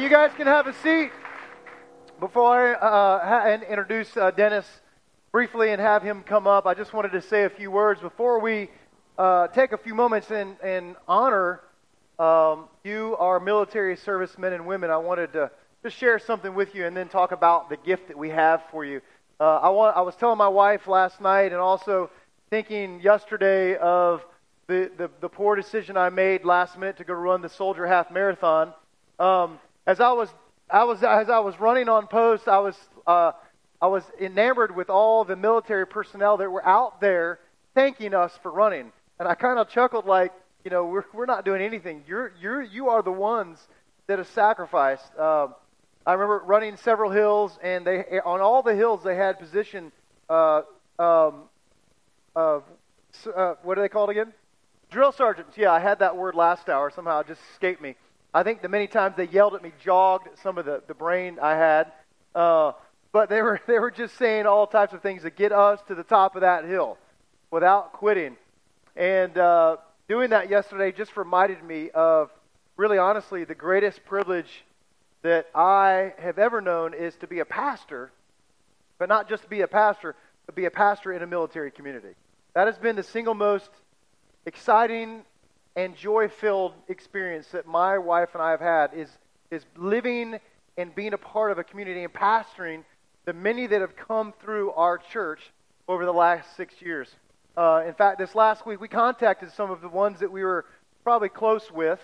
You guys can have a seat. Before I uh, ha- introduce uh, Dennis briefly and have him come up, I just wanted to say a few words before we uh, take a few moments and, and honor um, you, our military servicemen and women. I wanted to just share something with you and then talk about the gift that we have for you. Uh, I, want, I was telling my wife last night and also thinking yesterday of the, the, the poor decision I made last minute to go run the Soldier Half Marathon. Um, as I was, I was, as I was running on post, I was, uh, I was enamored with all the military personnel that were out there thanking us for running. And I kind of chuckled like, you know, we're, we're not doing anything. You're, you're, you are the ones that have sacrificed. Uh, I remember running several hills, and they, on all the hills, they had position, uh, um, uh, uh, what are they called again? Drill sergeants. Yeah, I had that word last hour. Somehow it just escaped me. I think the many times they yelled at me jogged some of the, the brain I had. Uh, but they were, they were just saying all types of things to get us to the top of that hill without quitting. And uh, doing that yesterday just reminded me of, really honestly, the greatest privilege that I have ever known is to be a pastor, but not just be a pastor, but be a pastor in a military community. That has been the single most exciting and joy filled experience that my wife and I have had is, is living and being a part of a community and pastoring the many that have come through our church over the last six years. Uh, in fact, this last week we contacted some of the ones that we were probably close with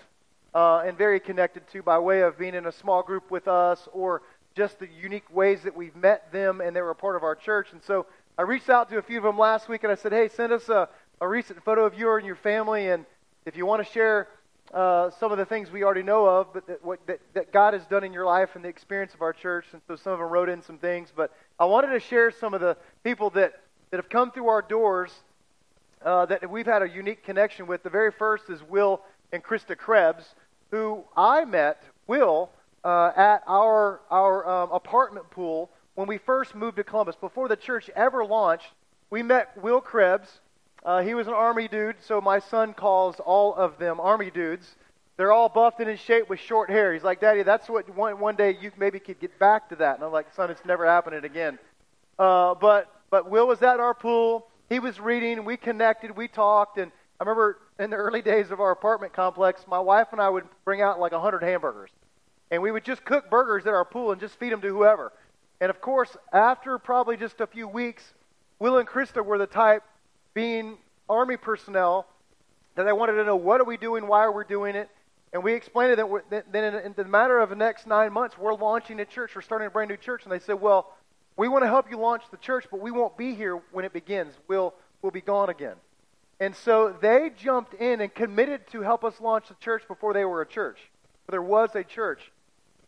uh, and very connected to by way of being in a small group with us or just the unique ways that we've met them and they were a part of our church. And so I reached out to a few of them last week and I said, hey, send us a, a recent photo of you and your family and if you want to share uh, some of the things we already know of, but that, what, that, that God has done in your life and the experience of our church, and so some of them wrote in some things, but I wanted to share some of the people that, that have come through our doors uh, that we've had a unique connection with. The very first is Will and Krista Krebs, who I met, Will, uh, at our, our um, apartment pool when we first moved to Columbus. Before the church ever launched, we met Will Krebs uh, he was an army dude, so my son calls all of them army dudes. They're all buffed and in shape with short hair. He's like, Daddy, that's what one, one day you maybe could get back to that. And I'm like, Son, it's never happening again. Uh, but but Will was at our pool. He was reading. We connected. We talked. And I remember in the early days of our apartment complex, my wife and I would bring out like a 100 hamburgers. And we would just cook burgers at our pool and just feed them to whoever. And of course, after probably just a few weeks, Will and Krista were the type being Army personnel that they wanted to know what are we doing, why are we doing it, and we explained to them that then in, the matter of the next nine months, we're launching a church. We're starting a brand new church. And they said, well, we want to help you launch the church, but we won't be here when it begins. We'll, we'll be gone again. And so they jumped in and committed to help us launch the church before they were a church. There was a church.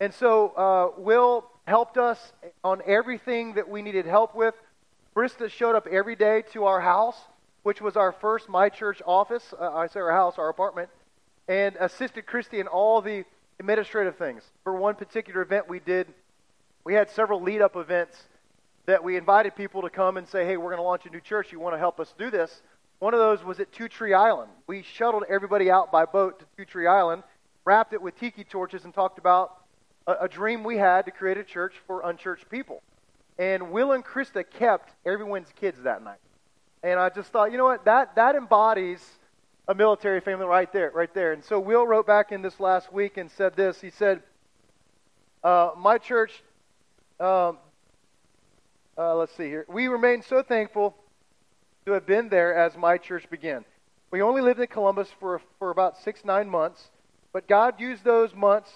And so uh, Will helped us on everything that we needed help with. Krista showed up every day to our house, which was our first My Church office. Uh, I say our house, our apartment, and assisted Christy in all the administrative things. For one particular event we did, we had several lead up events that we invited people to come and say, hey, we're going to launch a new church. You want to help us do this? One of those was at Two Tree Island. We shuttled everybody out by boat to Two Tree Island, wrapped it with tiki torches, and talked about a, a dream we had to create a church for unchurched people. And Will and Krista kept everyone's kids that night. And I just thought, you know what, that, that embodies a military family right there, right there. And so Will wrote back in this last week and said this. He said, uh, my church, um, uh, let's see here. We remain so thankful to have been there as my church began. We only lived in Columbus for, for about six, nine months, but God used those months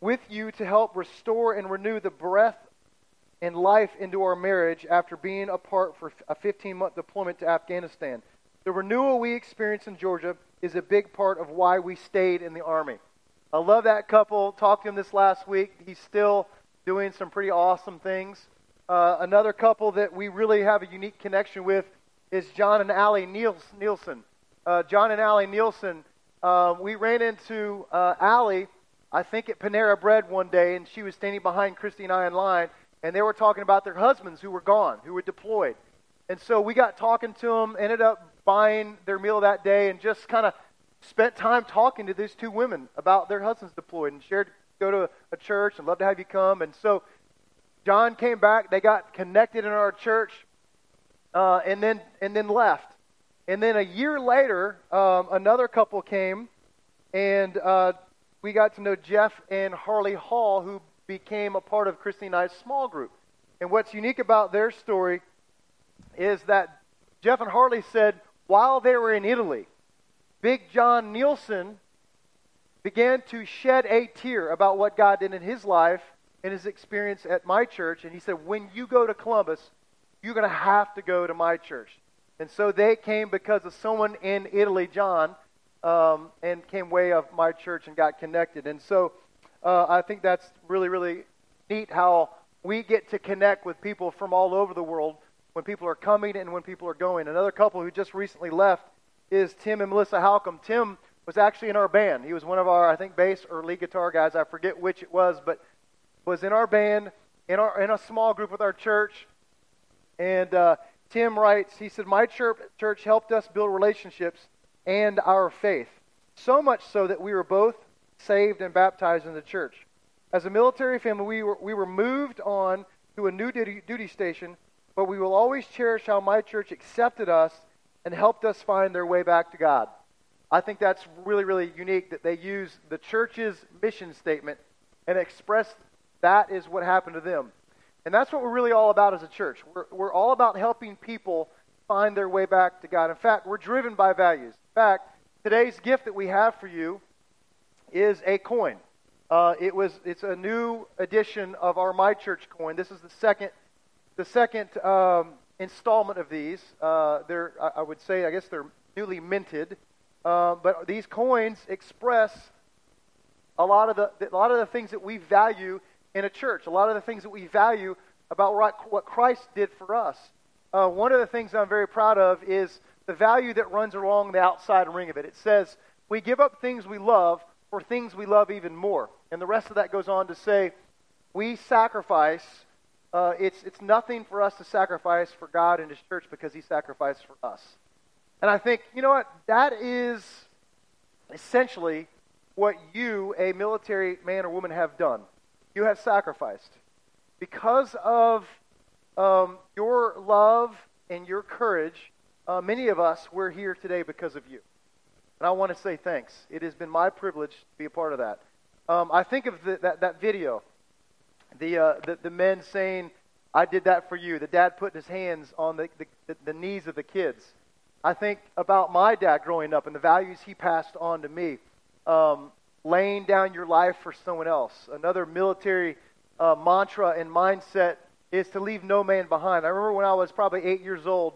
with you to help restore and renew the breath and life into our marriage after being apart for a 15 month deployment to Afghanistan. The renewal we experienced in Georgia is a big part of why we stayed in the Army. I love that couple. Talked to him this last week. He's still doing some pretty awesome things. Uh, another couple that we really have a unique connection with is John and Allie Nielsen. Uh, John and Allie Nielsen, uh, we ran into uh, Allie, I think at Panera Bread one day, and she was standing behind Christy and I in line, and they were talking about their husbands who were gone, who were deployed. And so we got talking to them, ended up buying their meal that day, and just kind of spent time talking to these two women about their husbands deployed and shared go to a church and love to have you come. And so John came back. They got connected in our church, uh, and then and then left. And then a year later, um, another couple came, and uh, we got to know Jeff and Harley Hall, who became a part of Christy and I's small group. And what's unique about their story is that Jeff and Harley said while they were in Italy, Big John Nielsen began to shed a tear about what God did in his life and his experience at my church. And he said, When you go to Columbus, you're going to have to go to my church. And so they came because of someone in Italy, John, um, and came way of my church and got connected. And so uh, I think that's really, really neat how we get to connect with people from all over the world when people are coming and when people are going. Another couple who just recently left is Tim and Melissa Halcomb. Tim was actually in our band. He was one of our, I think, bass or lead guitar guys. I forget which it was, but was in our band in our in a small group with our church. And uh, Tim writes, he said, "My church church helped us build relationships and our faith, so much so that we were both saved and baptized in the church. As a military family, we were we were moved on to a new duty, duty station, but we will always cherish how my church accepted us and helped us find their way back to God." I think that's really, really unique that they use the church's mission statement and express that is what happened to them. And that's what we're really all about as a church. We're, we're all about helping people find their way back to God. In fact, we're driven by values. In fact, today's gift that we have for you is a coin. Uh, it was it's a new edition of our My Church coin. This is the second the second um, installment of these. Uh, they're I, I would say I guess they're newly minted, uh, but these coins express a lot of the a lot of the things that we value in a church. A lot of the things that we value about what Christ did for us. Uh, one of the things I'm very proud of is the value that runs along the outside ring of it. It says, We give up things we love for things we love even more. And the rest of that goes on to say, We sacrifice. Uh, it's, it's nothing for us to sacrifice for God and His church because He sacrificed for us. And I think, you know what? That is essentially what you, a military man or woman, have done you have sacrificed. Because of um, your love and your courage, uh, many of us, we're here today because of you. And I want to say thanks. It has been my privilege to be a part of that. Um, I think of the, that, that video, the, uh, the, the men saying, I did that for you. The dad putting his hands on the, the, the knees of the kids. I think about my dad growing up and the values he passed on to me. Um, laying down your life for someone else. Another military uh, mantra and mindset is to leave no man behind. I remember when I was probably eight years old,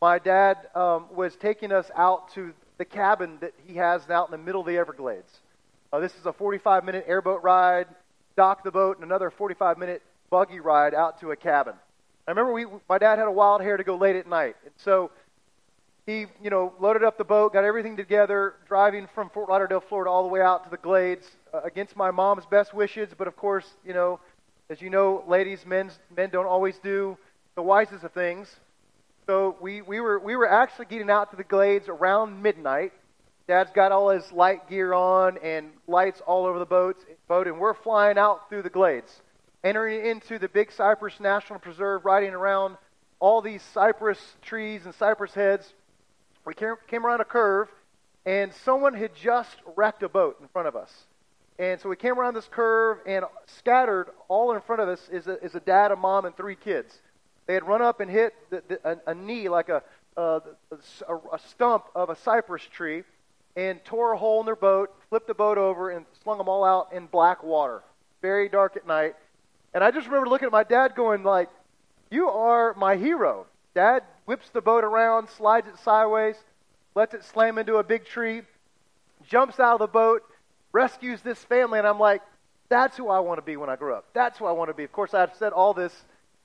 my dad um, was taking us out to the cabin that he has out in the middle of the Everglades. Uh, this is a 45 minute airboat ride, dock the boat, and another 45 minute buggy ride out to a cabin. I remember we, my dad had a wild hair to go late at night. And so he, you know, loaded up the boat, got everything together, driving from Fort Lauderdale, Florida, all the way out to the Glades uh, against my mom's best wishes. But of course, you know, as you know, ladies, men's, men don't always do the wisest of things. So we, we, were, we were actually getting out to the Glades around midnight. Dad's got all his light gear on and lights all over the boat, boat and we're flying out through the Glades, entering into the Big Cypress National Preserve, riding around all these cypress trees and cypress heads we came around a curve, and someone had just wrecked a boat in front of us. And so we came around this curve, and scattered all in front of us is a, is a dad, a mom, and three kids. They had run up and hit the, the, a, a, knee, like a, a, a stump of a cypress tree, and tore a hole in their boat, flipped the boat over, and slung them all out in black water. Very dark at night. And I just remember looking at my dad going like, you are my hero. Dad, whips the boat around, slides it sideways, lets it slam into a big tree, jumps out of the boat, rescues this family, and I'm like, that's who I want to be when I grow up. That's who I want to be. Of course, I've said all this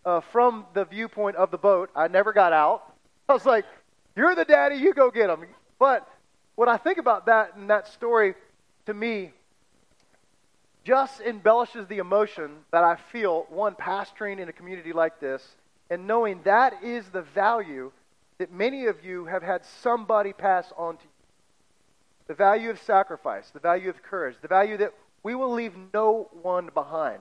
uh, from the viewpoint of the boat. I never got out. I was like, you're the daddy, you go get him. But what I think about that and that story, to me, just embellishes the emotion that I feel, one, pastoring in a community like this, and knowing that is the value that many of you have had somebody pass on to you. The value of sacrifice, the value of courage, the value that we will leave no one behind.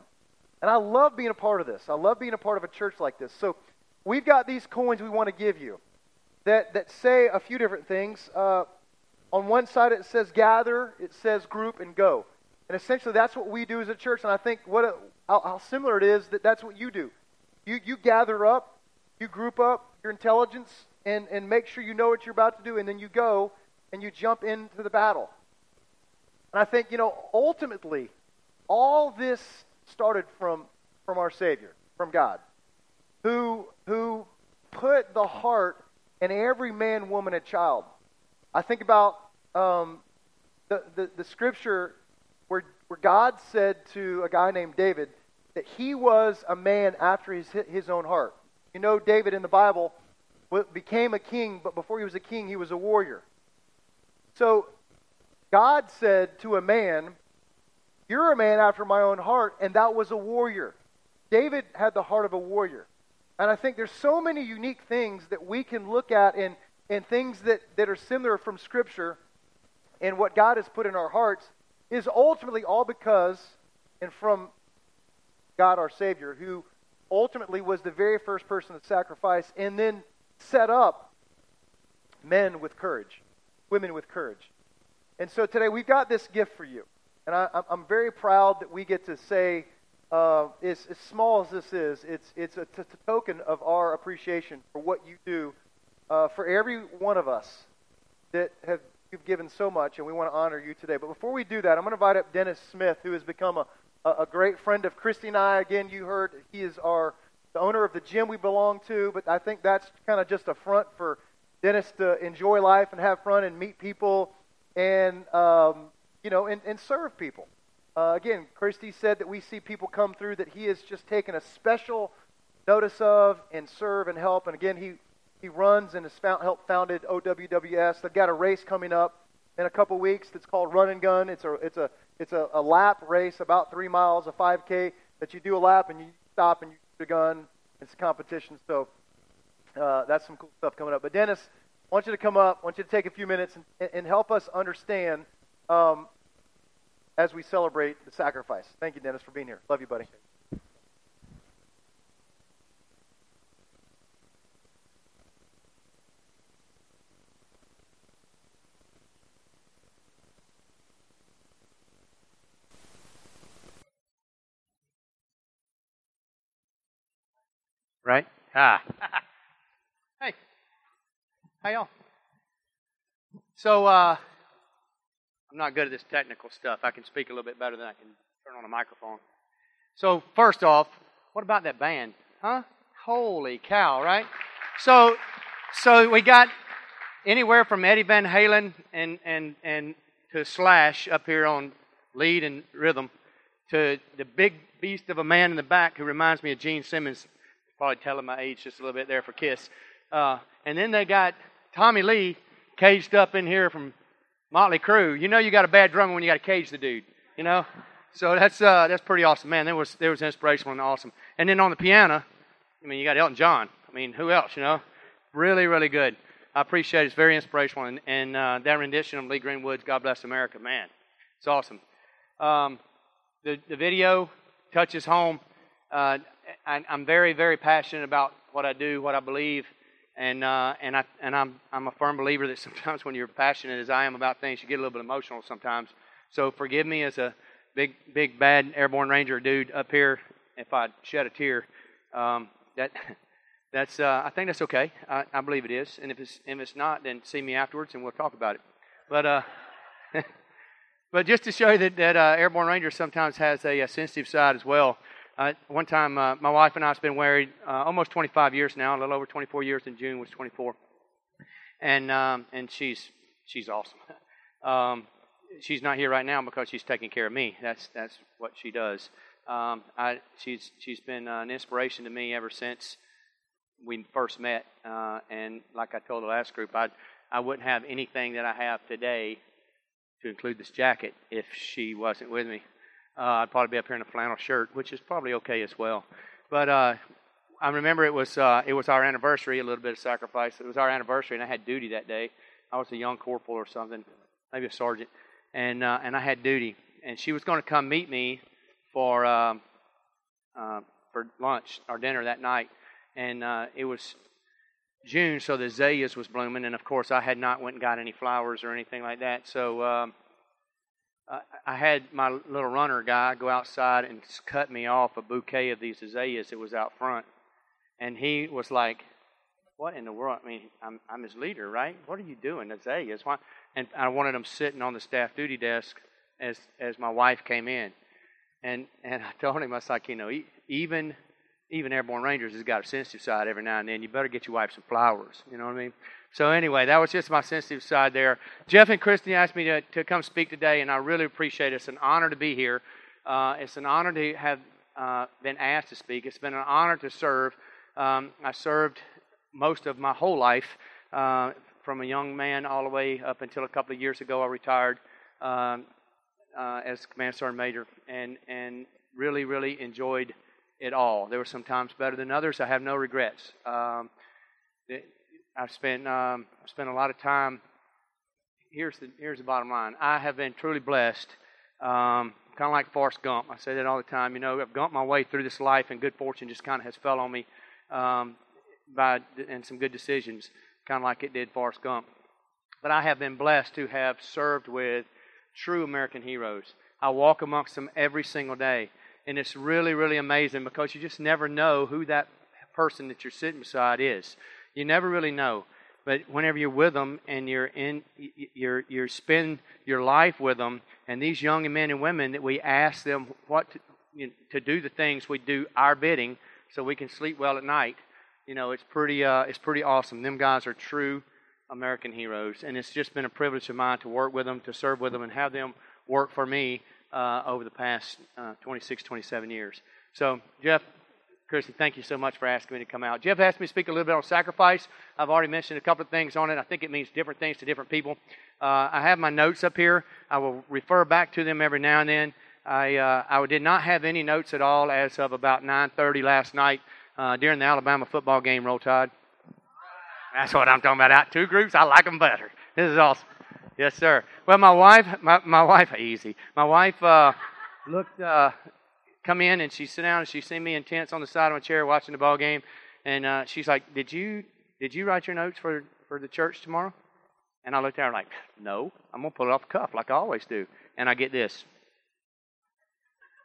And I love being a part of this. I love being a part of a church like this. So we've got these coins we want to give you that, that say a few different things. Uh, on one side, it says gather, it says group, and go. And essentially, that's what we do as a church. And I think what a, how, how similar it is that that's what you do. You, you gather up, you group up your intelligence, and, and make sure you know what you're about to do, and then you go and you jump into the battle. And I think, you know, ultimately, all this started from, from our Savior, from God, who, who put the heart in every man, woman, and child. I think about um, the, the, the scripture where, where God said to a guy named David that he was a man after his, his own heart. You know, David in the Bible became a king, but before he was a king, he was a warrior. So God said to a man, You're a man after my own heart, and that was a warrior. David had the heart of a warrior. And I think there's so many unique things that we can look at and, and things that, that are similar from Scripture and what God has put in our hearts is ultimately all because and from God our Savior, who ultimately was the very first person to sacrifice and then set up men with courage, women with courage. And so today we've got this gift for you. And I, am very proud that we get to say, uh, as, as, small as this is, it's, it's a, t- token of our appreciation for what you do uh, for every one of us that have you've given so much, and we want to honor you today. But before we do that, I'm going to invite up Dennis Smith, who has become a, a, a great friend of Christy and I. Again, you heard he is our the owner of the gym we belong to, but I think that's kind of just a front for Dennis to enjoy life and have fun and meet people and um, you know and, and serve people. Uh, again, Christy said that we see people come through that he has just taken a special notice of and serve and help. And again, he he runs and has found, helped founded OWWS. They've got a race coming up in a couple weeks that's called Run and Gun. It's a it's a it's a, a lap race, about three miles, a 5K that you do a lap and you stop and you shoot a gun. It's a competition, so uh, that's some cool stuff coming up. But Dennis, I want you to come up. I want you to take a few minutes and, and help us understand um, as we celebrate the sacrifice. Thank you, Dennis, for being here. Love you, buddy. right? Ah. hey. How y'all? So, uh, I'm not good at this technical stuff. I can speak a little bit better than I can turn on a microphone. So, first off, what about that band? Huh? Holy cow, right? So, so we got anywhere from Eddie Van Halen and, and, and to Slash up here on lead and rhythm to the big beast of a man in the back who reminds me of Gene Simmons Probably telling my age just a little bit there for Kiss. Uh, and then they got Tommy Lee caged up in here from Motley Crue. You know you got a bad drummer when you got to cage the dude. You know, so that's uh, that's pretty awesome, man. There was there was inspirational and awesome. And then on the piano, I mean, you got Elton John. I mean, who else? You know, really really good. I appreciate it. It's very inspirational. And, and uh, that rendition of Lee Greenwood's "God Bless America," man, it's awesome. Um, the the video touches home. Uh, I, am very, very passionate about what I do, what I believe, and uh, and I and I'm I'm a firm believer that sometimes when you're passionate as I am about things, you get a little bit emotional sometimes. So forgive me as a big, big bad airborne ranger dude up here if I shed a tear. Um, that that's uh, I think that's okay. I, I believe it is, and if it's if it's not, then see me afterwards and we'll talk about it. But uh, but just to show you that that uh, airborne ranger sometimes has a, a sensitive side as well. Uh, one time, uh, my wife and I have been married uh, almost 25 years now, a little over 24 years. In June was 24, and um, and she's she's awesome. um, she's not here right now because she's taking care of me. That's that's what she does. Um, I, she's she's been uh, an inspiration to me ever since we first met. Uh, and like I told the last group, I I wouldn't have anything that I have today, to include this jacket, if she wasn't with me. Uh, I'd probably be up here in a flannel shirt, which is probably okay as well. But uh, I remember it was uh, it was our anniversary, a little bit of sacrifice. It was our anniversary, and I had duty that day. I was a young corporal or something, maybe a sergeant, and uh, and I had duty. and she was going to come meet me for um, uh, for lunch or dinner that night, and uh, it was June, so the azaleas was blooming, and of course I had not went and got any flowers or anything like that. So um, I had my little runner guy go outside and cut me off a bouquet of these azaleas that was out front, and he was like, "What in the world? I mean, I'm, I'm his leader, right? What are you doing, azaleas? Why?" And I wanted them sitting on the staff duty desk as as my wife came in, and and I told him I was like, you know, even even airborne rangers has got a sensitive side every now and then. You better get your wife some flowers. You know what I mean? So anyway, that was just my sensitive side there. Jeff and Christy asked me to, to come speak today, and I really appreciate it. It's an honor to be here. Uh, it's an honor to have uh, been asked to speak. It's been an honor to serve. Um, I served most of my whole life, uh, from a young man all the way up until a couple of years ago. I retired um, uh, as command sergeant major, and and really really enjoyed it all. There were some times better than others. I have no regrets. Um, I've spent um, I've spent a lot of time. Here's the here's the bottom line. I have been truly blessed. Um, kind of like Forrest Gump. I say that all the time. You know, I've gumped my way through this life, and good fortune just kind of has fell on me um, by and some good decisions, kind of like it did Forrest Gump. But I have been blessed to have served with true American heroes. I walk amongst them every single day. And it's really, really amazing because you just never know who that person that you're sitting beside is. You never really know. But whenever you're with them and you're in, you're, you spend your life with them, and these young men and women that we ask them what to, you know, to do the things we do our bidding, so we can sleep well at night. You know, it's pretty, uh, it's pretty awesome. Them guys are true American heroes, and it's just been a privilege of mine to work with them, to serve with them, and have them work for me uh, over the past uh, 26, 27 years. So, Jeff, Christy, thank you so much for asking me to come out. Jeff asked me to speak a little bit on sacrifice. I've already mentioned a couple of things on it. I think it means different things to different people. Uh, I have my notes up here. I will refer back to them every now and then. I, uh, I did not have any notes at all as of about 9:30 last night uh, during the Alabama football game. Roll Tide. That's what I'm talking about. Out two groups, I like them better. This is awesome. Yes, sir. Well, my wife, my, my wife, easy. My wife uh, looked, uh, come in and she sit down and she see me intense on the side of my chair watching the ball game, and uh, she's like, "Did you did you write your notes for for the church tomorrow?" And I looked at her like, "No, I'm gonna pull it off the cuff like I always do." And I get this.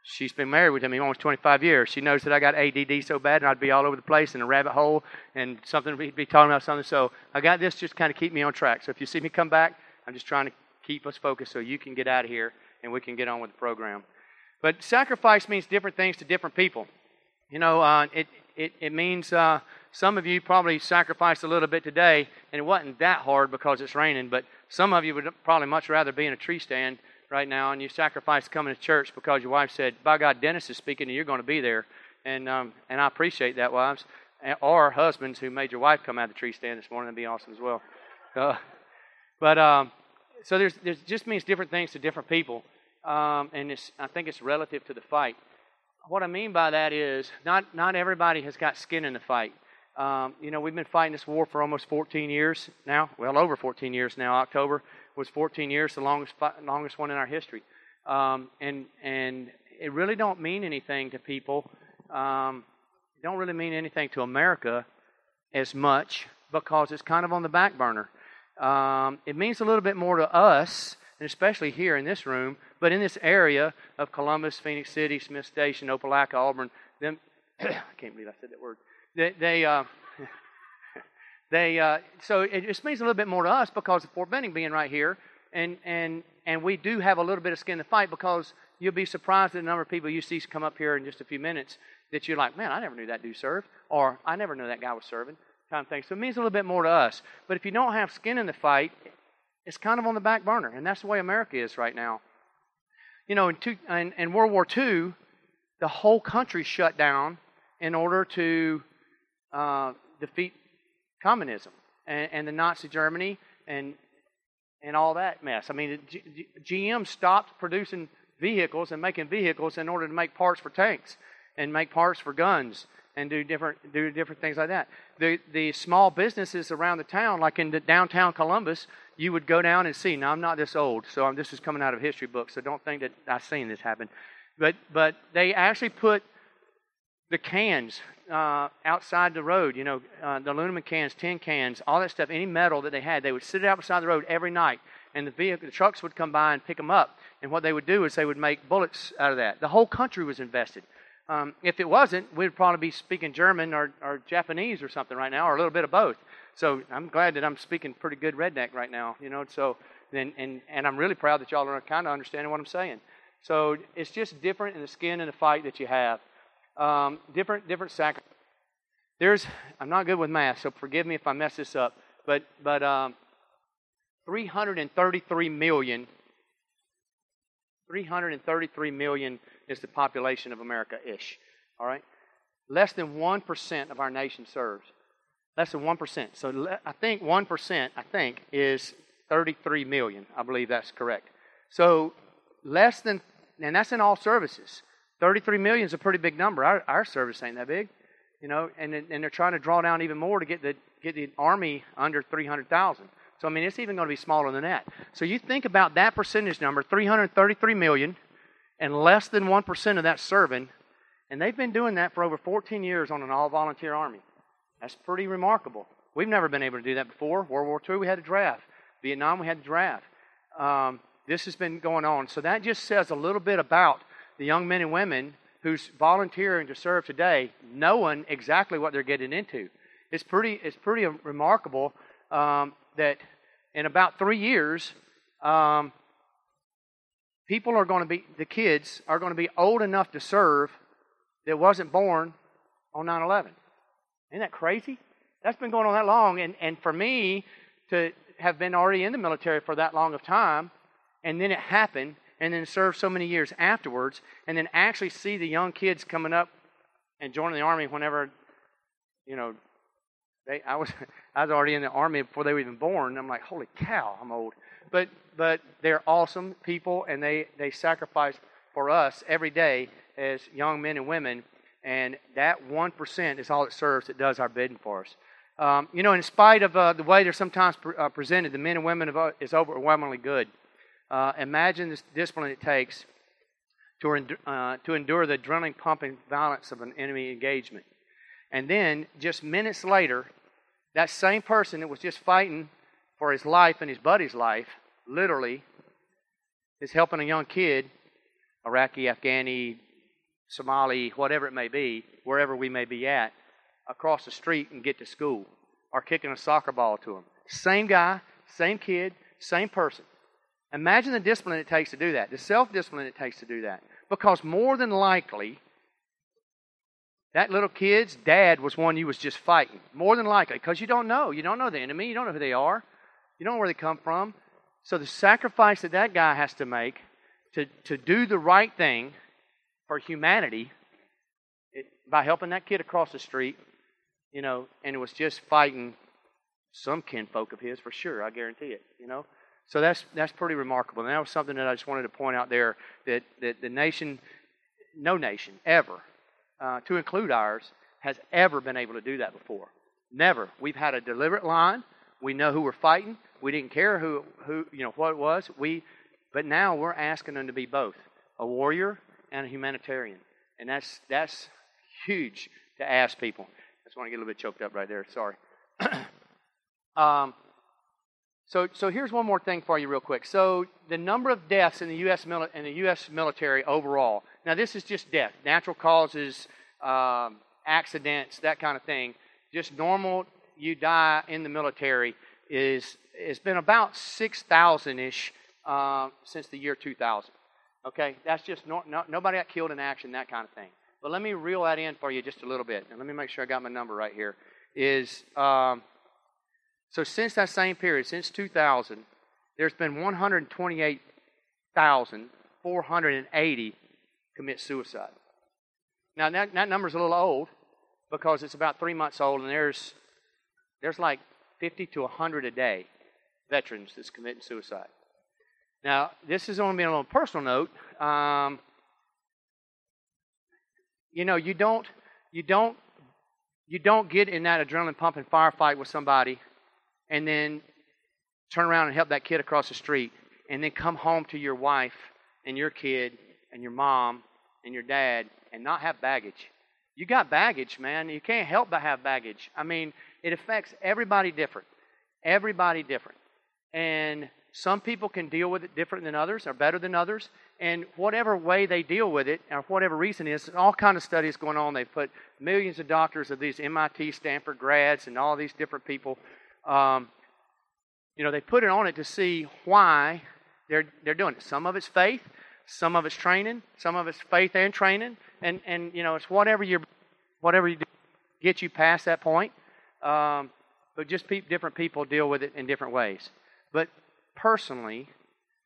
She's been married with me almost 25 years. She knows that I got ADD so bad and I'd be all over the place in a rabbit hole and something we'd be talking about something. So I got this just kind of keep me on track. So if you see me come back, I'm just trying to keep us focused so you can get out of here and we can get on with the program. But sacrifice means different things to different people. You know, uh, it, it, it means uh, some of you probably sacrificed a little bit today, and it wasn't that hard because it's raining, but some of you would probably much rather be in a tree stand right now, and you sacrificed coming to church because your wife said, By God, Dennis is speaking, and you're going to be there. And, um, and I appreciate that, wives. Or husbands who made your wife come out of the tree stand this morning. That'd be awesome as well. Uh, but um, so there's, there's just means different things to different people, um, and it's, I think it's relative to the fight. What I mean by that is not not everybody has got skin in the fight. Um, you know, we've been fighting this war for almost 14 years now. Well, over 14 years now. October was 14 years, the longest longest one in our history. Um, and and it really don't mean anything to people. Um, don't really mean anything to America as much because it's kind of on the back burner. Um, it means a little bit more to us, and especially here in this room, but in this area of Columbus, Phenix City, Smith Station, Opelika, Auburn, them, I can't believe I said that word. They, they, uh, they uh, so it just means a little bit more to us because of Fort Benning being right here, and and and we do have a little bit of skin to fight because you'll be surprised at the number of people you see come up here in just a few minutes that you're like, man, I never knew that dude served, or I never knew that guy was serving thing. So it means a little bit more to us. But if you don't have skin in the fight, it's kind of on the back burner, and that's the way America is right now. You know, in, two, in, in World War II, the whole country shut down in order to uh, defeat communism and, and, the Nazi Germany and and all that mess. I mean, G- G- GM stopped producing vehicles and making vehicles in order to make parts for tanks and make parts for guns and do different do different things like that. The the small businesses around the town, like in the downtown Columbus, you would go down and see. Now I'm not this old, so I'm, this is coming out of history books, so don't think that I've seen this happen. But but they actually put the cans uh, outside the road, you know, uh, the aluminum cans, tin cans, all that stuff, any metal that they had, they would sit it out beside the road every night, and the vehicle, the trucks would come by and pick them up. And what they would do is they would make bullets out of that. The whole country was invested. Um, if it wasn't, we'd probably be speaking German or, or Japanese or something right now, or a little bit of both. So I'm glad that I'm speaking pretty good redneck right now, you know. So and and, and I'm really proud that y'all are kind of understanding what I'm saying. So it's just different in the skin and the fight that you have. Um, different different sacrifices. There's I'm not good with math, so forgive me if I mess this up. But but um, 333 million 333 million is the population of America ish. All right? Less than 1% of our nation serves. Less than 1%. So I think 1%, I think, is 33 million. I believe that's correct. So less than, and that's in all services. 33 million is a pretty big number. Our, our service ain't that big. You know, and, and they're trying to draw down even more to get the, get the Army under 300,000. So, I mean, it's even going to be smaller than that. So, you think about that percentage number 333 million and less than 1% of that serving. And they've been doing that for over 14 years on an all volunteer army. That's pretty remarkable. We've never been able to do that before. World War II, we had a draft. Vietnam, we had a draft. Um, this has been going on. So that just says a little bit about the young men and women who's volunteering to serve today, knowing exactly what they're getting into. It's pretty, it's pretty remarkable um, that in about three years, um, people are going to be, the kids are going to be old enough to serve that wasn't born on 9 11. Isn't that crazy? That's been going on that long. And, and for me to have been already in the military for that long of time, and then it happened, and then serve so many years afterwards, and then actually see the young kids coming up and joining the army whenever, you know, they, I was I was already in the army before they were even born. I'm like, holy cow, I'm old. But but they're awesome people, and they they sacrifice for us every day as young men and women. And that one percent is all it serves It does our bidding for us. Um, you know, in spite of uh, the way they're sometimes pre- uh, presented, the men and women of, uh, is overwhelmingly good. Uh, imagine the discipline it takes to, uh, to endure the adrenaline pumping violence of an enemy engagement. And then, just minutes later, that same person that was just fighting for his life and his buddy's life, literally, is helping a young kid, Iraqi, Afghani, Somali, whatever it may be, wherever we may be at, across the street and get to school, or kicking a soccer ball to him. Same guy, same kid, same person. Imagine the discipline it takes to do that, the self discipline it takes to do that. Because more than likely, that little kid's dad was one you was just fighting. More than likely, because you don't know. You don't know the enemy. You don't know who they are. You don't know where they come from. So the sacrifice that that guy has to make to, to do the right thing for humanity it, by helping that kid across the street, you know, and it was just fighting some kinfolk of his for sure. I guarantee it. You know, so that's that's pretty remarkable. And that was something that I just wanted to point out there that that the nation, no nation ever uh, to include ours, has ever been able to do that before. Never. We've had a deliberate line. We know who we're fighting. We didn't care who, who you know, what it was. We, but now we're asking them to be both a warrior and a humanitarian, and that's that's huge to ask people. I just want to get a little bit choked up right there. Sorry. um, so, so here's one more thing for you, real quick. So, the number of deaths in the U.S. Mili- in the U.S. military overall. Now, this is just death, natural causes, um, accidents, that kind of thing. Just normal, you die in the military is it's been about six thousand ish uh, since the year 2000. Okay, that's just no, no, nobody got killed in action, that kind of thing. But let me reel that in for you just a little bit, and let me make sure I got my number right here. Is um, so since that same period, since 2000, there's been 128,480 commit suicide. Now that, that number's a little old because it's about three months old, and there's there's like 50 to 100 a day veterans that's committing suicide. Now this is only being on a personal note. Um, you know, you don't you don't you don't get in that adrenaline pumping firefight with somebody and then turn around and help that kid across the street and then come home to your wife and your kid and your mom and your dad and not have baggage. You got baggage, man. You can't help but have baggage. I mean, it affects everybody different. Everybody different. And some people can deal with it different than others or better than others. And whatever way they deal with it, or whatever reason is, all kind of studies going on. They've put millions of doctors of these MIT, Stanford grads, and all these different people. Um, you know, they put it on it to see why they're they're doing it. Some of it's faith, some of it's training, some of it's faith and training, and and you know, it's whatever you whatever you do, get you past that point. Um, but just pe- different people deal with it in different ways. But personally,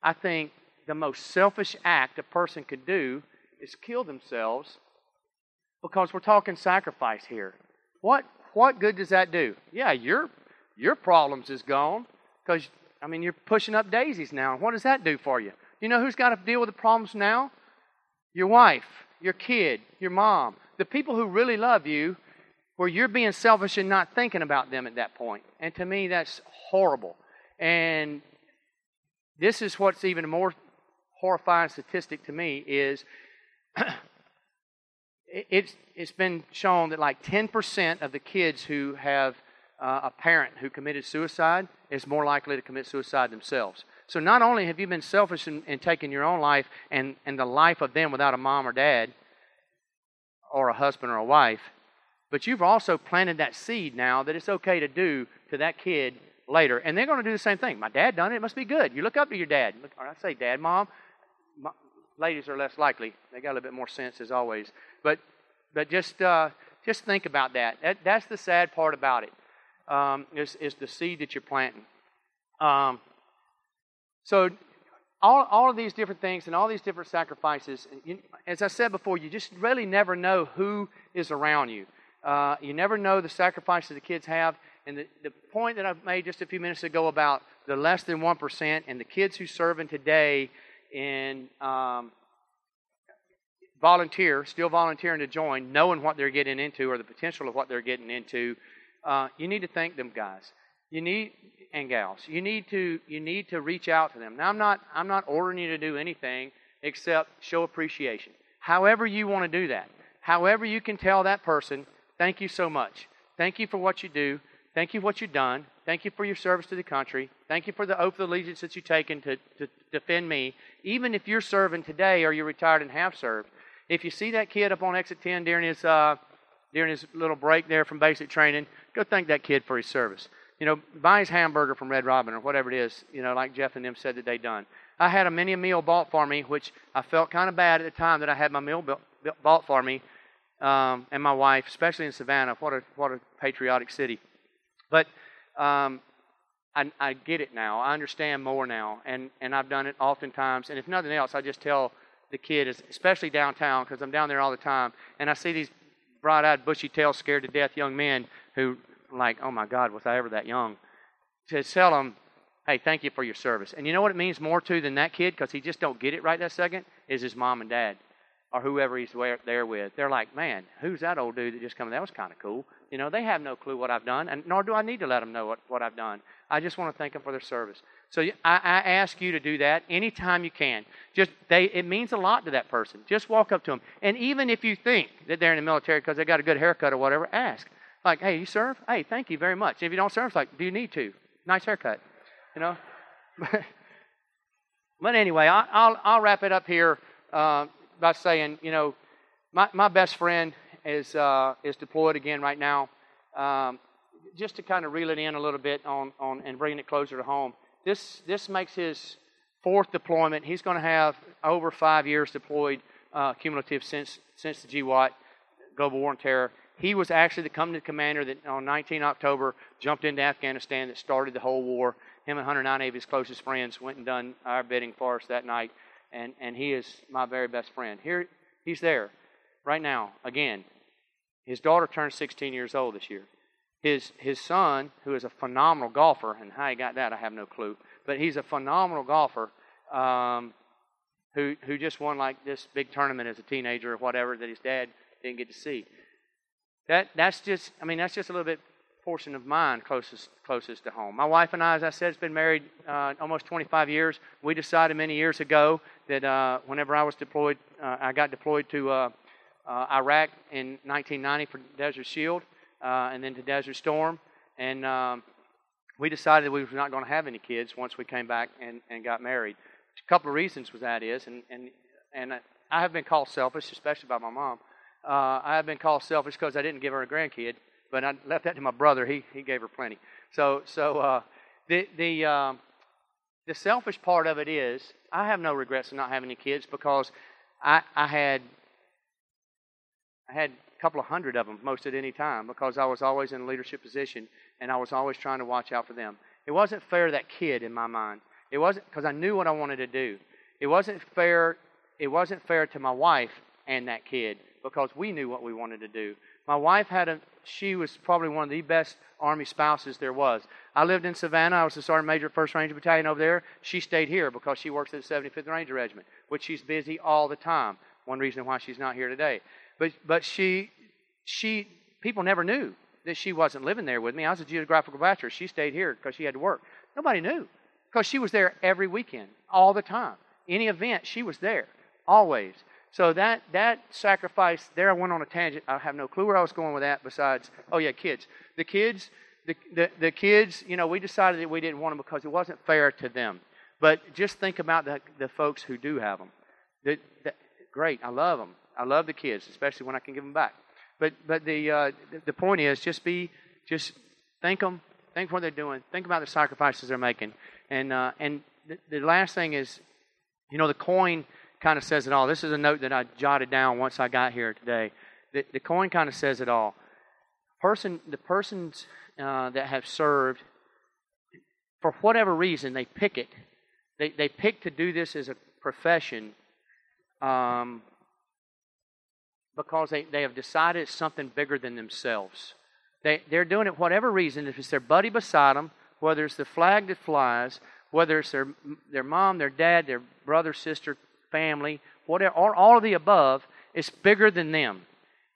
I think the most selfish act a person could do is kill themselves because we're talking sacrifice here. What what good does that do? Yeah, your your problems is gone because I mean you're pushing up daisies now. What does that do for you? You know who's got to deal with the problems now? Your wife, your kid, your mom, the people who really love you, where you're being selfish and not thinking about them at that point. And to me, that's horrible. And this is what's even more horrifying statistic to me is it's it's been shown that like 10% of the kids who have uh, a parent who committed suicide is more likely to commit suicide themselves. So not only have you been selfish in, in taking your own life and, and the life of them without a mom or dad or a husband or a wife, but you've also planted that seed now that it's okay to do to that kid later. And they're going to do the same thing. My dad done it. It must be good. You look up to your dad. Or I say dad, mom. ladies are less likely. They got a little bit more sense as always. But but just uh, just think about that. that. That's the sad part about it. Um, is is the seed that you're planting. Um, so all, all of these different things and all these different sacrifices, you, as I said before, you just really never know who is around you. Uh, you never know the sacrifices the kids have. And the, the point that I made just a few minutes ago about the less than 1% and the kids who serve in today in um, volunteer, still volunteering to join, knowing what they're getting into or the potential of what they're getting into, uh, you need to thank them guys. You need and gals. You need to you need to reach out to them. Now I'm not I'm not ordering you to do anything except show appreciation. However you want to do that. However you can tell that person, thank you so much. Thank you for what you do. Thank you for what you've done. Thank you for your service to the country. Thank you for the oath of allegiance that you've taken to, to defend me. Even if you're serving today or you're retired and have served, if you see that kid up on exit 10 during his, uh, during his little break there from basic training, go thank that kid for his service. You know, buy his hamburger from Red Robin or whatever it is, you know, like Jeff and them said that they done. I had a mini meal bought for me, which I felt kind of bad at the time that I had my meal bought for me um, and my wife, especially in Savannah. What a, what a patriotic city. But um, I, I get it now. I understand more now, and and I've done it oftentimes. And if nothing else, I just tell the kid, especially downtown, because I'm down there all the time, and I see these bright-eyed, bushy-tailed, scared to death young men who, like, oh my God, was I ever that young? To tell them, hey, thank you for your service. And you know what it means more to than that kid, because he just don't get it right that second, is his mom and dad or whoever he's there with. They're like, man, who's that old dude that just come? That was kind of cool. You know, they have no clue what I've done, and nor do I need to let them know what, what I've done. I just want to thank them for their service. So I, I ask you to do that anytime you can. Just they, it means a lot to that person. Just walk up to them, and even if you think that they're in the military because they got a good haircut or whatever, ask. Like, hey, you serve? Hey, thank you very much. And if you don't serve, it's like, do you need to? Nice haircut, you know. but anyway, I, will I'll wrap it up here uh, by saying, you know, my my best friend is uh, is deployed again right now. Um, just to kind of reel it in a little bit on, on and bring it closer to home. This this makes his fourth deployment. He's going to have over five years deployed uh, cumulative since since the GWOT Global War on Terror. He was actually the company commander that on 19 October jumped into Afghanistan that started the whole war. Him and 109 of his closest friends went and done our bidding for us that night, and and he is my very best friend. Here he's there right now again his daughter turned 16 years old this year. His, his son, who is a phenomenal golfer, and how he got that, I have no clue, but he's a phenomenal golfer um, who, who just won like this big tournament as a teenager or whatever that his dad didn't get to see. that that's just I mean that's just a little bit portion of mine closest closest to home. My wife and I, as I said, has been married uh, almost 25 years. We decided many years ago that uh, whenever I was deployed, uh, I got deployed to uh, uh, Iraq in 1990 for Desert Shield, uh, and then to Desert Storm, and um, we decided we were not going to have any kids once we came back and, and got married. A couple of reasons was that is, and and and I have been called selfish, especially by my mom. Uh, I have been called selfish because I didn't give her a grandkid, but I left that to my brother. He he gave her plenty. So so uh, the the uh, the selfish part of it is I have no regrets of not having any kids because I I had I had a couple of hundred of them most at any time because I was always in a leadership position and I was always trying to watch out for them. It wasn't fair to that kid in my mind. It wasn't because I knew what I wanted to do. It wasn't fair. It wasn't fair to my wife and that kid because we knew what we wanted to do. My wife had a. She was probably one of the best Army spouses there was. I lived in Savannah. I was the sergeant major, First Ranger Battalion over there. She stayed here because she works at the 75th Ranger Regiment, which she's busy all the time. One reason why she's not here today. But but she she people never knew that she wasn't living there with me. I was a geographical bachelor. She stayed here because she had to work. Nobody knew because she was there every weekend, all the time. Any event, she was there, always. So that that sacrifice there, I went on a tangent. I have no clue where I was going with that. Besides, oh yeah, kids. The kids, the the, the kids. You know, we decided that we didn't want them because it wasn't fair to them. But just think about the the folks who do have them. The, the, great, I love them. I love the kids, especially when I can give them back. But but the uh, the point is, just be just thank them, think what they're doing, think about the sacrifices they're making, and uh, and the, the last thing is, you know, the coin kind of says it all. This is a note that I jotted down once I got here today. The, the coin kind of says it all. Person, the persons uh, that have served, for whatever reason, they pick it. They they pick to do this as a profession. Um, because they, they have decided it's something bigger than themselves. They, they're doing it whatever reason. If it's their buddy beside them, whether it's the flag that flies, whether it's their, their mom, their dad, their brother, sister, family, whatever, or all of the above, it's bigger than them.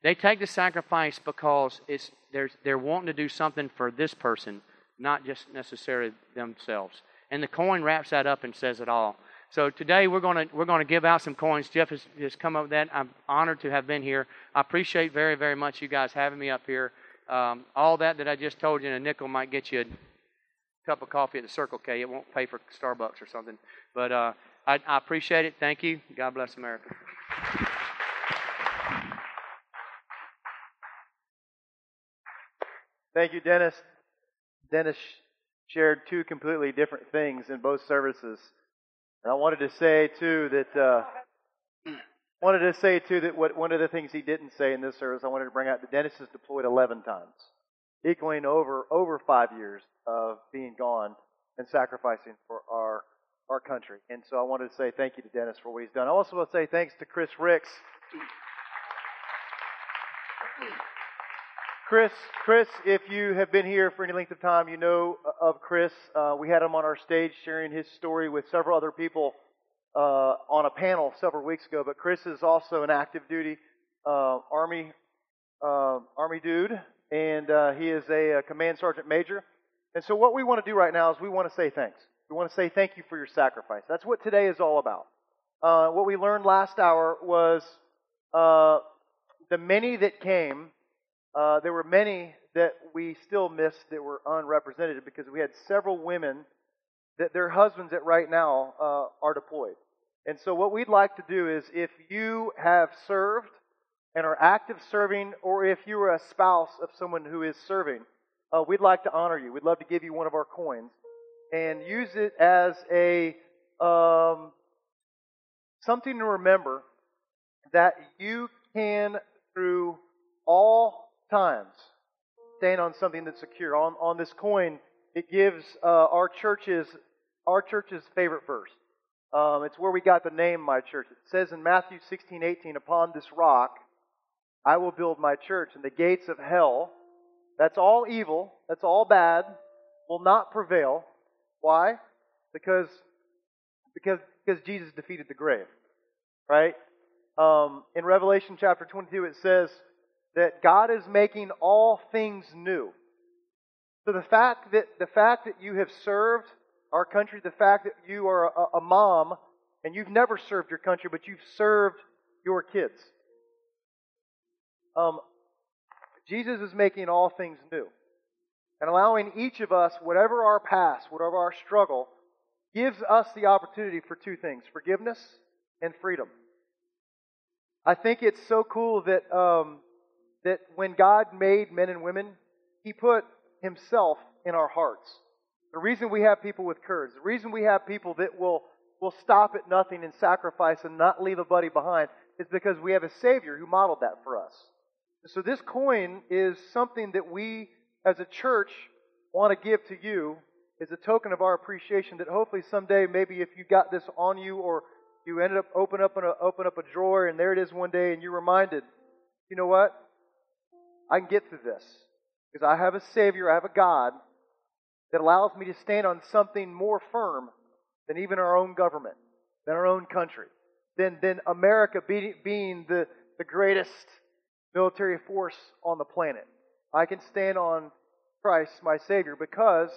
They take the sacrifice because it's, they're, they're wanting to do something for this person, not just necessarily themselves. And the coin wraps that up and says it all. So today we're going to we're going to give out some coins. Jeff has, has come up with that. I'm honored to have been here. I appreciate very very much you guys having me up here. Um, all that that I just told you in a nickel might get you a cup of coffee at the Circle K. It won't pay for Starbucks or something. But uh, I, I appreciate it. Thank you. God bless America. Thank you, Dennis. Dennis shared two completely different things in both services. And I wanted to say too that uh, wanted to say too that what one of the things he didn't say in this service, I wanted to bring out that Dennis has deployed 11 times, equaling over over five years of being gone and sacrificing for our our country. And so I wanted to say thank you to Dennis for what he's done. I also want to say thanks to Chris Ricks. Chris, Chris, if you have been here for any length of time, you know of Chris. Uh, we had him on our stage sharing his story with several other people uh, on a panel several weeks ago. But Chris is also an active duty uh, Army uh, Army dude, and uh, he is a, a command sergeant major. And so, what we want to do right now is we want to say thanks. We want to say thank you for your sacrifice. That's what today is all about. Uh, what we learned last hour was the many that came uh, there were many that we still missed that were unrepresented because we had several women that their husbands at right now uh, are deployed. And so what we'd like to do is if you have served and are active serving, or if you are a spouse of someone who is serving, uh, we'd like to honor you. We'd love to give you one of our coins and use it as a um, something to remember that you can, through all times. Stand on something that's secure. On, on this coin, it gives uh, our church's our church's favorite verse. Um, it's where we got the name my church. It says in Matthew 16, 18, upon this rock I will build my church, and the gates of hell, that's all evil, that's all bad, will not prevail. Why? Because because because Jesus defeated the grave. Right? Um, in Revelation chapter 22, it says that God is making all things new. So the fact that the fact that you have served our country, the fact that you are a, a mom and you've never served your country, but you've served your kids. Um, Jesus is making all things new and allowing each of us, whatever our past, whatever our struggle, gives us the opportunity for two things forgiveness and freedom. I think it's so cool that, um, that when God made men and women, He put Himself in our hearts. The reason we have people with courage, the reason we have people that will, will stop at nothing and sacrifice and not leave a buddy behind is because we have a Savior who modeled that for us. So this coin is something that we as a church want to give to you as a token of our appreciation that hopefully someday maybe if you got this on you or you ended up open up a, open up a drawer and there it is one day and you're reminded, you know what? I can get through this because I have a Savior, I have a God that allows me to stand on something more firm than even our own government, than our own country, than, than America be, being the, the greatest military force on the planet. I can stand on Christ, my Savior, because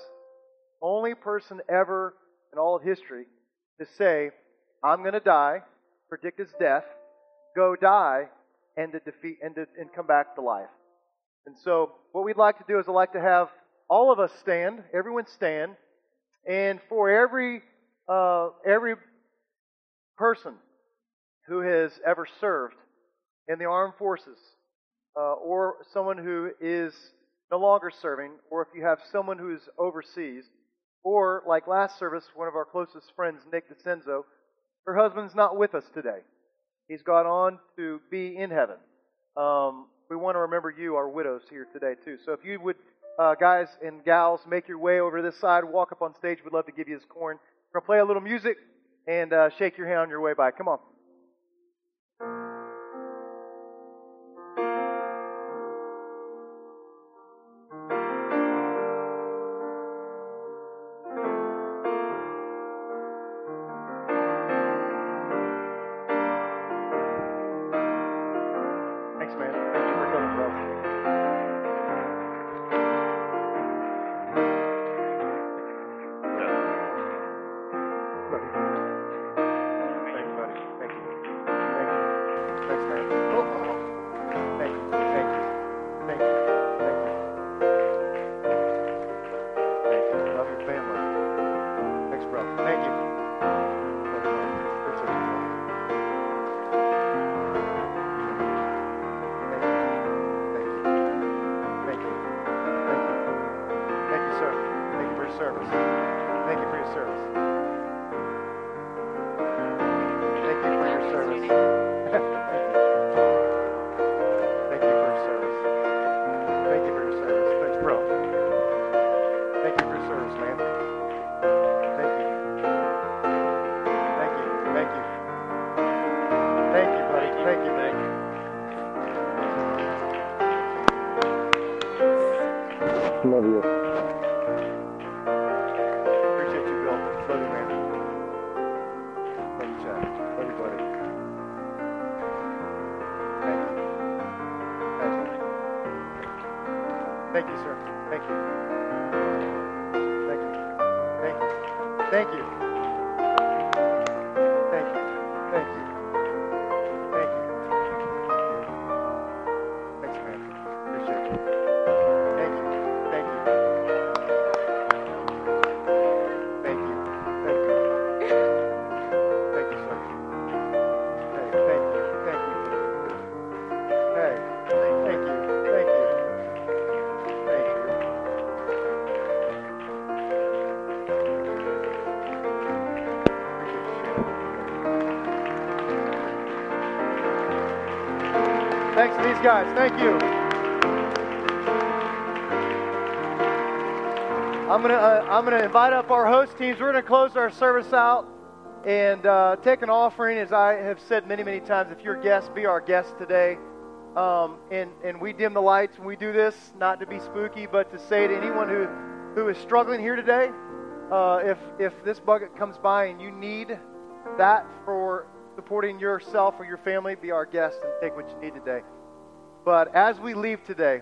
only person ever in all of history to say, I'm going to die, predict his death, go die, and to defeat and to and come back to life. And so, what we'd like to do is I'd like to have all of us stand, everyone stand, and for every uh, every person who has ever served in the armed forces, uh, or someone who is no longer serving, or if you have someone who's overseas, or like last service, one of our closest friends, Nick DeCenzo, her husband's not with us today. He's gone on to be in heaven. Um, we want to remember you, our widows, here today too. So if you would, uh, guys and gals, make your way over this side, walk up on stage. We'd love to give you this corn. We're gonna play a little music and uh, shake your hand on your way by. Come on. Thanks to these guys. Thank you. I'm gonna uh, I'm gonna invite up our host teams. We're gonna close our service out and uh, take an offering. As I have said many many times, if you're a guest, be our guest today. Um, and and we dim the lights when we do this, not to be spooky, but to say to anyone who who is struggling here today, uh, if if this bucket comes by and you need that for supporting yourself or your family, be our guest and take what you need today. But as we leave today,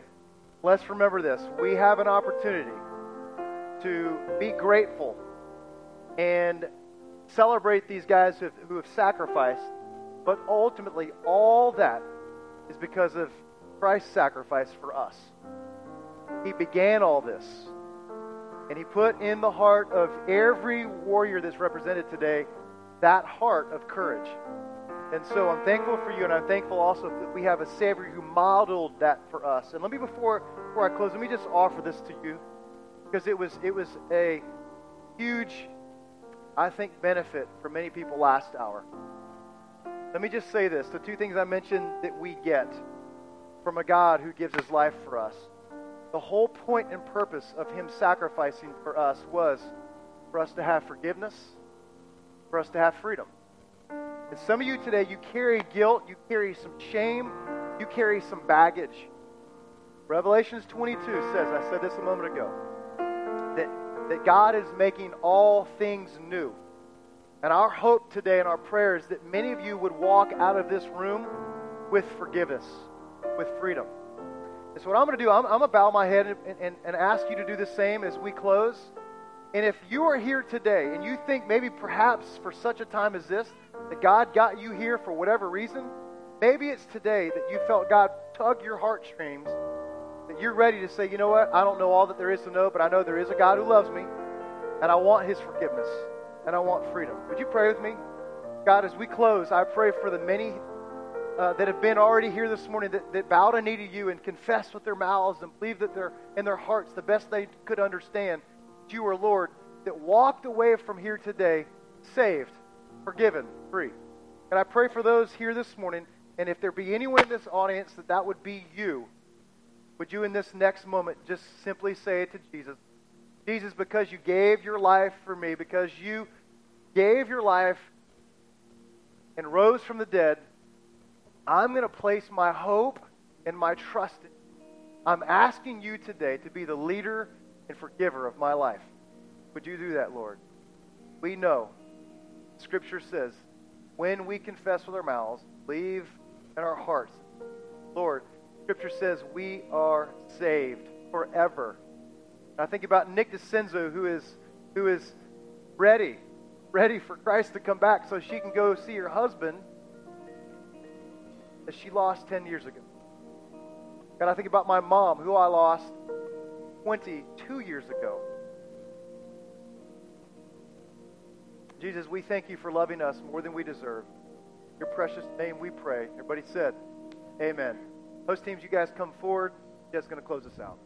let's remember this. We have an opportunity to be grateful and celebrate these guys who have, who have sacrificed. But ultimately, all that is because of Christ's sacrifice for us. He began all this. And he put in the heart of every warrior that's represented today that heart of courage. And so I'm thankful for you, and I'm thankful also that we have a Savior who modeled that for us. And let me, before, before I close, let me just offer this to you because it was, it was a huge, I think, benefit for many people last hour. Let me just say this the two things I mentioned that we get from a God who gives his life for us. The whole point and purpose of him sacrificing for us was for us to have forgiveness, for us to have freedom. And some of you today, you carry guilt, you carry some shame, you carry some baggage. Revelations 22 says, I said this a moment ago, that, that God is making all things new. And our hope today and our prayer is that many of you would walk out of this room with forgiveness, with freedom. And so, what I'm going to do, I'm, I'm going to bow my head and, and, and ask you to do the same as we close. And if you are here today and you think maybe perhaps for such a time as this, that God got you here for whatever reason, maybe it's today that you felt God tug your heartstrings, that you're ready to say, you know what, I don't know all that there is to know, but I know there is a God who loves me, and I want his forgiveness, and I want freedom. Would you pray with me? God, as we close, I pray for the many uh, that have been already here this morning that, that bowed a knee to you and confessed with their mouths and believed that they're in their hearts the best they could understand you are Lord, that walked away from here today saved, forgiven, free. And I pray for those here this morning, and if there be anyone in this audience that that would be you, would you in this next moment just simply say it to Jesus? Jesus, because you gave your life for me, because you gave your life and rose from the dead, I'm going to place my hope and my trust in you. I'm asking you today to be the leader and forgiver of my life. Would you do that, Lord? We know, Scripture says, when we confess with our mouths, believe in our hearts, Lord, Scripture says we are saved forever. I think about Nick DeCenzo, who is, who is ready, ready for Christ to come back so she can go see her husband that she lost 10 years ago. God, I think about my mom, who I lost 22 years ago. Jesus, we thank you for loving us more than we deserve. Your precious name we pray. Everybody said, Amen. Host teams, you guys come forward. Just going to close us out.